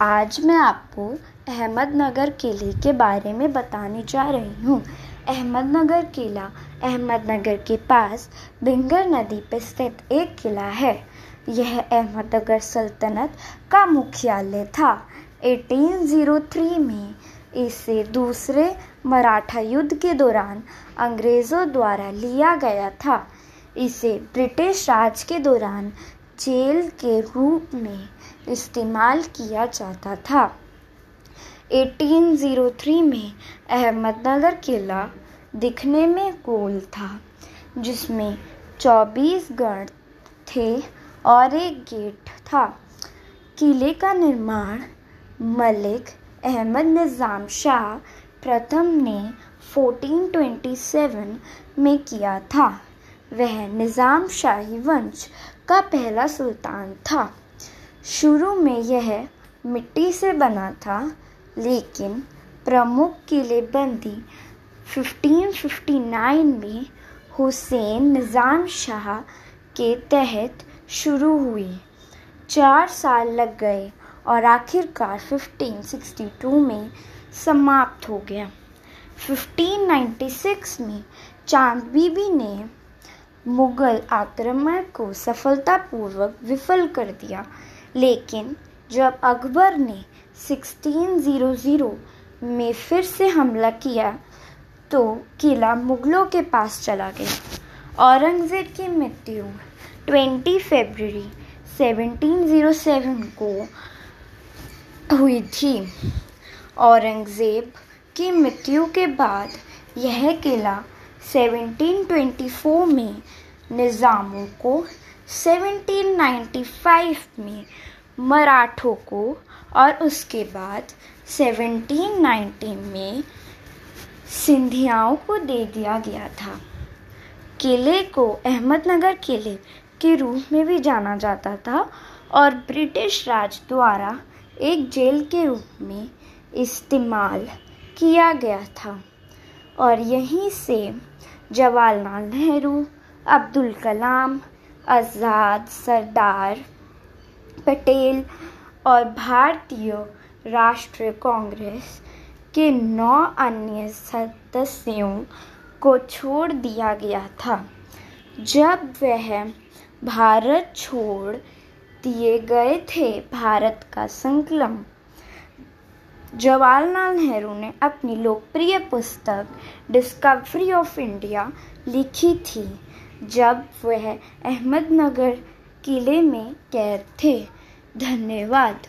आज मैं आपको अहमदनगर किले के बारे में बताने जा रही हूँ। अहमदनगर किला अहमदनगर के पास भिंगर नदी पर स्थित एक किला है। यह अहमदनगर सल्तनत का मुख्यालय था। 1803 में इसे दूसरे मराठा युद्ध के दौरान अंग्रेज़ों द्वारा लिया गया था। इसे ब्रिटिश राज के दौरान जेल के रूप में इस्तेमाल किया जाता था। 1803 में अहमदनगर किला दिखने में गोल था, जिसमें 24 गढ़ थे और एक गेट था। किले का निर्माण मलिक अहमद निज़ाम शाह प्रथम ने 1427 में किया था। वह निज़ाम शाही वंश का पहला सुल्तान था। शुरू में यह मिट्टी से बना था, लेकिन प्रमुख किलेबंदी 1559 में हुसैन निज़ाम शाह के तहत शुरू हुई। चार साल लग गए और आखिरकार 1562 में समाप्त हो गया। 1596 में चाँद बीबी ने मुगल आक्रमण को सफलतापूर्वक विफल कर दिया। लेकिन जब अकबर ने 1600 में फिर से हमला किया तो किला मुगलों के पास चला गया। औरंगज़ेब की मृत्यु 20 फरवरी 1707 को हुई थी। औरंगज़ेब की मृत्यु के बाद यह किला 1724 में निज़ामों को 1795 में, मराठों को, और उसके बाद 1790 में सिंधियाओं को दे दिया गया था। किले को, अहमदनगर किले के रूप में भी जाना जाता था, और ब्रिटिश राज द्वारा एक जेल के रूप में इस्तेमाल किया गया था। और यहीं से जवाहरलाल नेहरू अब्दुल कलाम, आज़ाद सरदार पटेल और भारतीय राष्ट्रीय कांग्रेस के नौ अन्य सदस्यों को छोड़ दिया गया था। जब वह भारत छोड़ दिए गए थे, भारत का संकलन जवाहरलाल नेहरू ने अपनी लोकप्रिय पुस्तक, डिस्कवरी ऑफ़ इंडिया, लिखी थी। जब वह अहमदनगर किले में कैद थे। धन्यवाद।